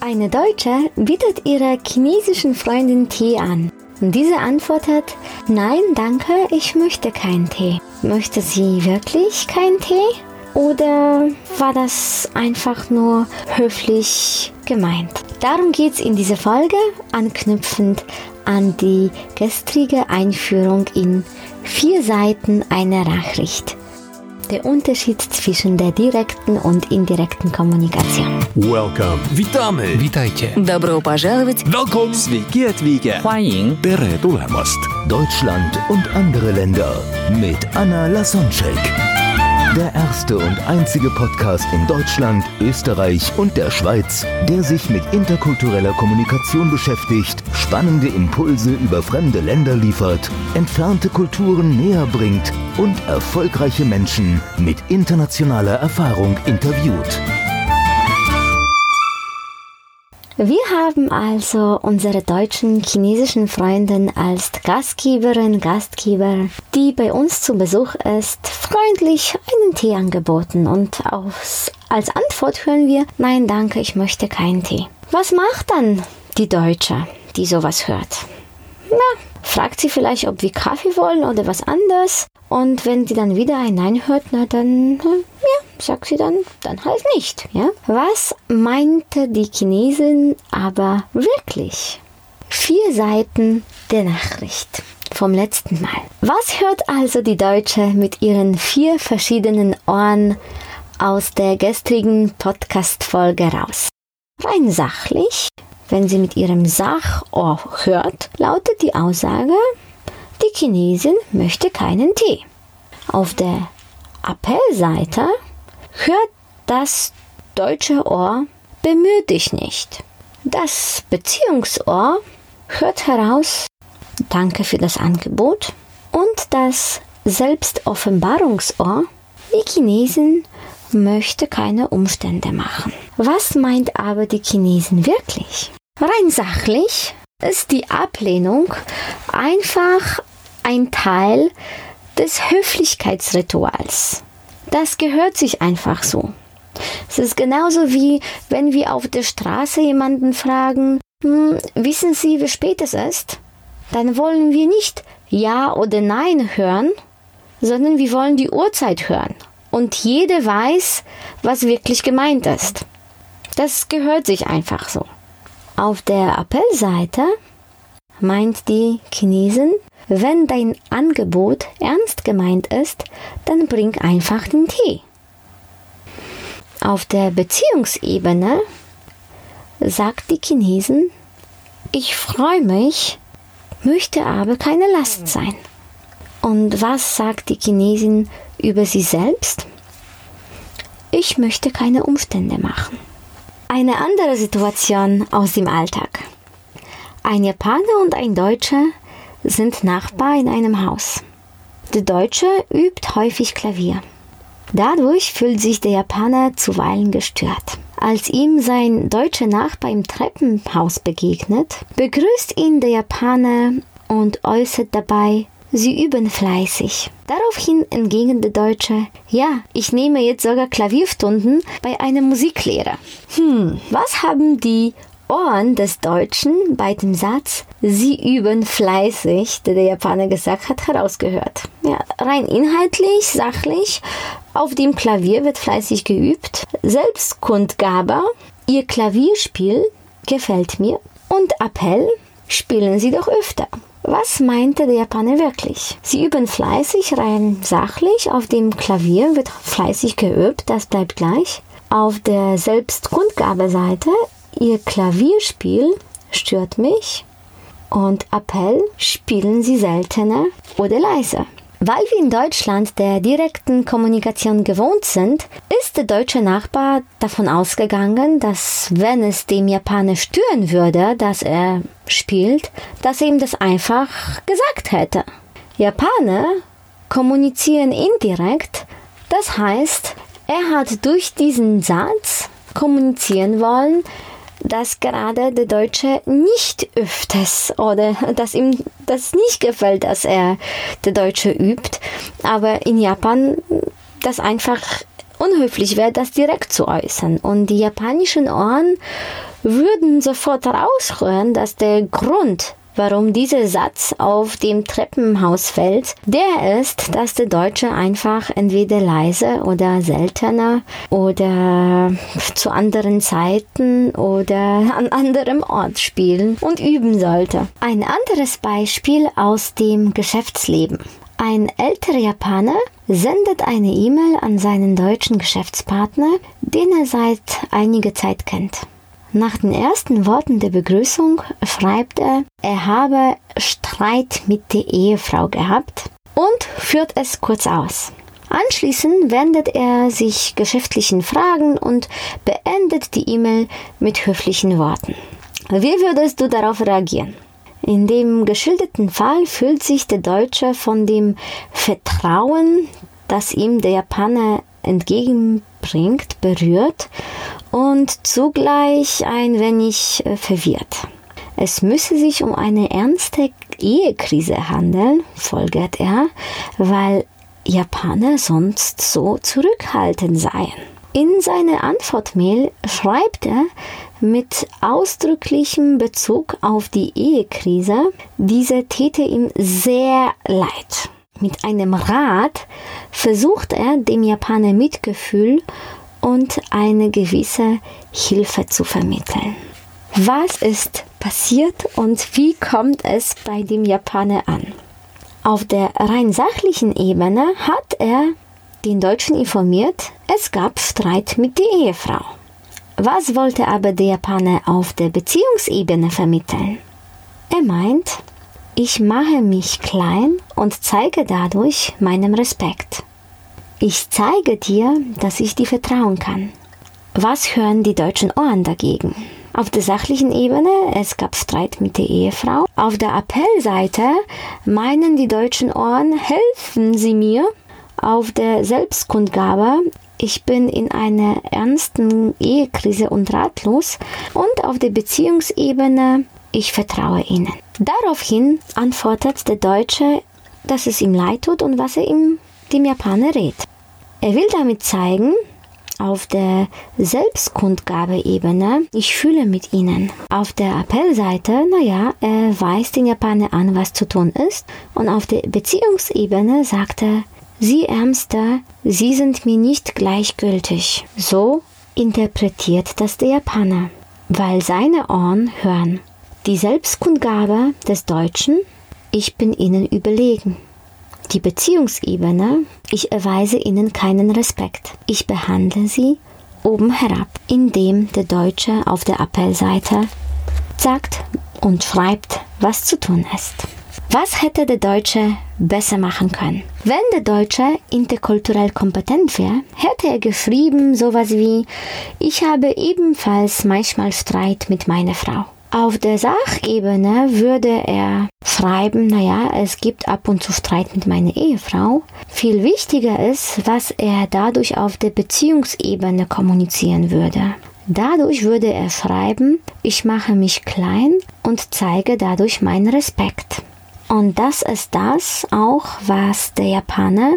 Eine Deutsche bietet ihrer chinesischen Freundin Tee an. Und diese antwortet, nein, danke, ich möchte keinen Tee. Möchte sie wirklich keinen Tee? Oder war das einfach nur höflich gemeint? Darum geht es in dieser Folge, anknüpfend an die gestrige Einführung in vier Seiten einer Nachricht Der Unterschied zwischen der direkten und indirekten Kommunikation. Welcome. Witamy. Witajcie. Добро пожаловать! Welcome. Sveiki atvykę. 欢迎 Tere tulemast. Deutschland und andere Länder mit Anna Lasonczek. Erste und einzige Podcast in Deutschland, Österreich und der Schweiz, der sich mit interkultureller Kommunikation beschäftigt, spannende Impulse über fremde Länder liefert, entfernte Kulturen näher bringt und erfolgreiche Menschen mit internationaler Erfahrung interviewt. Wir haben also unsere deutschen chinesischen Freundin als Gastgeberin, Gastgeber, die bei uns zu Besuch ist, freundlich einen Tee angeboten und aus, als Antwort hören wir, nein danke, ich möchte keinen Tee. Was macht dann die Deutsche, die sowas hört? Na, fragt sie vielleicht, ob wir Kaffee wollen oder was anderes. Und wenn sie dann wieder ein Nein hört, na dann, ja, sagt sie dann, dann halt nicht. Ja? Was meinte die Chinesin aber wirklich? Vier Seiten der Nachricht vom letzten Mal. Was hört also die Deutsche mit ihren vier verschiedenen Ohren aus der gestrigen Podcast-Folge raus? Rein sachlich, wenn sie mit ihrem Sachohr hört, lautet die Aussage, die Chinesin möchte keinen Tee. Auf der Appellseite hört das deutsche Ohr bemühe dich nicht. Das Beziehungsohr hört heraus Danke für das Angebot und das Selbstoffenbarungsohr die Chinesin möchte keine Umstände machen. Was meint aber die Chinesin wirklich? Rein sachlich ist die Ablehnung einfach ein Teil des Höflichkeitsrituals. Das gehört sich einfach so. Es ist genauso wie wenn wir auf der Straße jemanden fragen, hm, wissen Sie, wie spät es ist? Dann wollen wir nicht Ja oder Nein hören, sondern wir wollen die Uhrzeit hören. Und jeder weiß, was wirklich gemeint ist. Das gehört sich einfach so. Auf der Appellseite meint die Chinesin, wenn dein Angebot ernst gemeint ist, dann bring einfach den Tee. Auf der Beziehungsebene sagt die Chinesin, ich freue mich, möchte aber keine Last sein. Und was sagt die Chinesin über sie selbst? Ich möchte keine Umstände machen. Eine andere Situation aus dem Alltag. Ein Japaner und ein Deutscher sind Nachbar in einem Haus. Der Deutsche übt häufig Klavier. Dadurch fühlt sich der Japaner zuweilen gestört. Als ihm sein deutscher Nachbar im Treppenhaus begegnet, begrüßt ihn der Japaner und äußert dabei, Sie üben fleißig. Daraufhin entgegen der Deutsche, ja, ich nehme jetzt sogar Klavierstunden bei einem Musiklehrer. Hm, was haben die Ohren des Deutschen bei dem Satz, sie üben fleißig, der der Japaner gesagt hat, herausgehört. Ja, rein inhaltlich, sachlich, auf dem Klavier wird fleißig geübt. Selbstkundgabe, ihr Klavierspiel gefällt mir. Und Appell, spielen Sie doch öfter. Was meinte der Japaner wirklich? Sie üben fleißig, rein sachlich. Auf dem Klavier wird fleißig geübt, das bleibt gleich. Auf der Selbstkundgabe-Seite Ihr Klavierspiel stört mich und Appell spielen Sie seltener oder leiser. Weil wir in Deutschland der direkten Kommunikation gewohnt sind, ist der deutsche Nachbar davon ausgegangen, dass wenn es dem Japaner stören würde, dass er spielt, dass er ihm das einfach gesagt hätte. Japaner kommunizieren indirekt, das heißt, er hat durch diesen Satz kommunizieren wollen, dass gerade der Deutsche nicht öfters oder dass ihm das nicht gefällt, dass er der Deutsche übt, aber in Japan das einfach unhöflich wäre, das direkt zu äußern. Und die japanischen Ohren würden sofort raushören, dass der Grund, warum dieser Satz auf dem Treppenhaus fällt, der ist, dass der Deutsche einfach entweder leise oder seltener oder zu anderen Zeiten oder an anderem Ort spielen und üben sollte. Ein anderes Beispiel aus dem Geschäftsleben. Ein älterer Japaner sendet eine E-Mail an seinen deutschen Geschäftspartner, den er seit einiger Zeit kennt. Nach den ersten Worten der Begrüßung schreibt er, er habe Streit mit der Ehefrau gehabt und führt es kurz aus. Anschließend wendet er sich geschäftlichen Fragen und beendet die E-Mail mit höflichen Worten. Wie würdest du darauf reagieren? In dem geschilderten Fall fühlt sich der Deutsche von dem Vertrauen, das ihm der Japaner entgegenbringt, berührt und zugleich ein wenig äh, verwirrt. Es müsse sich um eine ernste Ehekrise handeln, folgert er, weil Japaner sonst so zurückhaltend seien. In seiner Antwortmail schreibt er mit ausdrücklichem Bezug auf die Ehekrise, diese täte ihm sehr leid. Mit einem Rat versucht er dem Japaner Mitgefühl und eine gewisse Hilfe zu vermitteln. Was ist passiert und wie kommt es bei dem Japaner an? Auf der rein sachlichen Ebene hat er den Deutschen informiert, es gab Streit mit der Ehefrau. Was wollte aber der Japaner auf der Beziehungsebene vermitteln? Er meint, ich mache mich klein und zeige dadurch meinen Respekt. Ich zeige dir, dass ich dir vertrauen kann. Was hören die deutschen Ohren dagegen? Auf der sachlichen Ebene, es gab Streit mit der Ehefrau. Auf der Appellseite meinen die deutschen Ohren, helfen Sie mir. Auf der Selbstkundgabe, ich bin in einer ernsten Ehekrise und ratlos. Und auf der Beziehungsebene, ich vertraue Ihnen. Daraufhin antwortet der Deutsche, dass es ihm leid tut und was er ihm dem Japaner rät. Er will damit zeigen, auf der Selbstkundgabeebene, ich fühle mit ihnen. Auf der Appellseite, naja, er weist den Japaner an, was zu tun ist. Und auf der Beziehungsebene sagt er, Sie Ärmster, Sie sind mir nicht gleichgültig. So interpretiert das der Japaner, weil seine Ohren hören. Die Selbstkundgabe des Deutschen, ich bin Ihnen überlegen. Die Beziehungsebene, ich erweise ihnen keinen Respekt. Ich behandle sie oben herab, indem der Deutsche auf der Appellseite sagt und schreibt, was zu tun ist. Was hätte der Deutsche besser machen können? Wenn der Deutsche interkulturell kompetent wäre, hätte er geschrieben sowas wie, ich habe ebenfalls manchmal Streit mit meiner Frau. Auf der Sachebene würde er schreiben, naja, es gibt ab und zu Streit mit meiner Ehefrau. Viel wichtiger ist, was er dadurch auf der Beziehungsebene kommunizieren würde. Dadurch würde er schreiben, ich mache mich klein und zeige dadurch meinen Respekt. Und das ist das auch, was der Japaner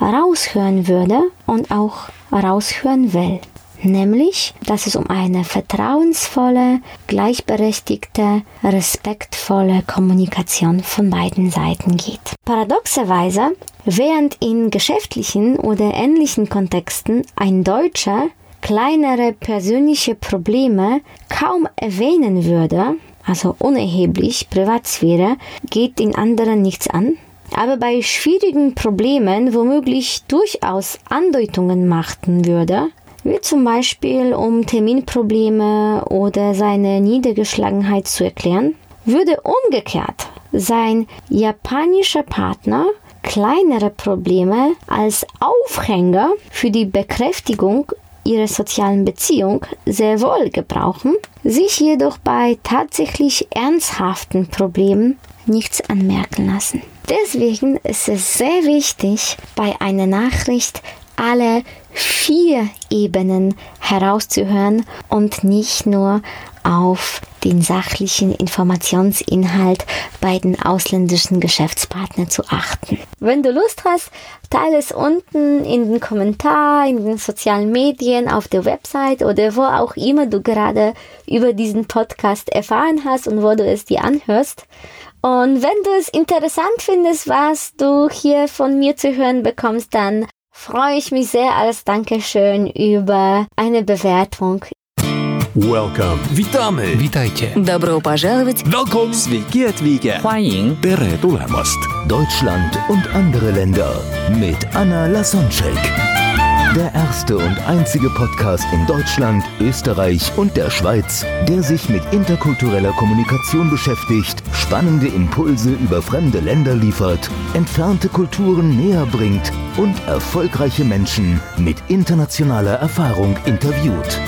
raushören würde und auch raushören will nämlich, dass es um eine vertrauensvolle, gleichberechtigte, respektvolle Kommunikation von beiden Seiten geht. Paradoxerweise, während in geschäftlichen oder ähnlichen Kontexten ein Deutscher kleinere persönliche Probleme kaum erwähnen würde, also unerheblich Privatsphäre, geht den anderen nichts an, aber bei schwierigen Problemen womöglich durchaus Andeutungen machten würde, wie zum Beispiel um Terminprobleme oder seine Niedergeschlagenheit zu erklären, würde umgekehrt sein japanischer Partner kleinere Probleme als Aufhänger für die Bekräftigung ihrer sozialen Beziehung sehr wohl gebrauchen, sich jedoch bei tatsächlich ernsthaften Problemen nichts anmerken lassen. Deswegen ist es sehr wichtig, bei einer Nachricht alle vier Ebenen herauszuhören und nicht nur auf den sachlichen Informationsinhalt bei den ausländischen Geschäftspartnern zu achten. Wenn du Lust hast, teile es unten in den Kommentaren, in den sozialen Medien, auf der Website oder wo auch immer du gerade über diesen Podcast erfahren hast und wo du es dir anhörst. Und wenn du es interessant findest, was du hier von mir zu hören bekommst, dann freue ich mich sehr als Dankeschön über eine Bewertung Welcome. Witamy. Witajcie. Добро пожаловать. Welcome. Sveiki atvykę. 欢迎 Tere tulemast. Deutschland und andere Länder mit Anna Lasonczek. Der erste und einzige Podcast in Deutschland, Österreich und der Schweiz, der sich mit interkultureller Kommunikation beschäftigt, spannende Impulse über fremde Länder liefert, entfernte Kulturen näher bringt und erfolgreiche Menschen mit internationaler Erfahrung interviewt.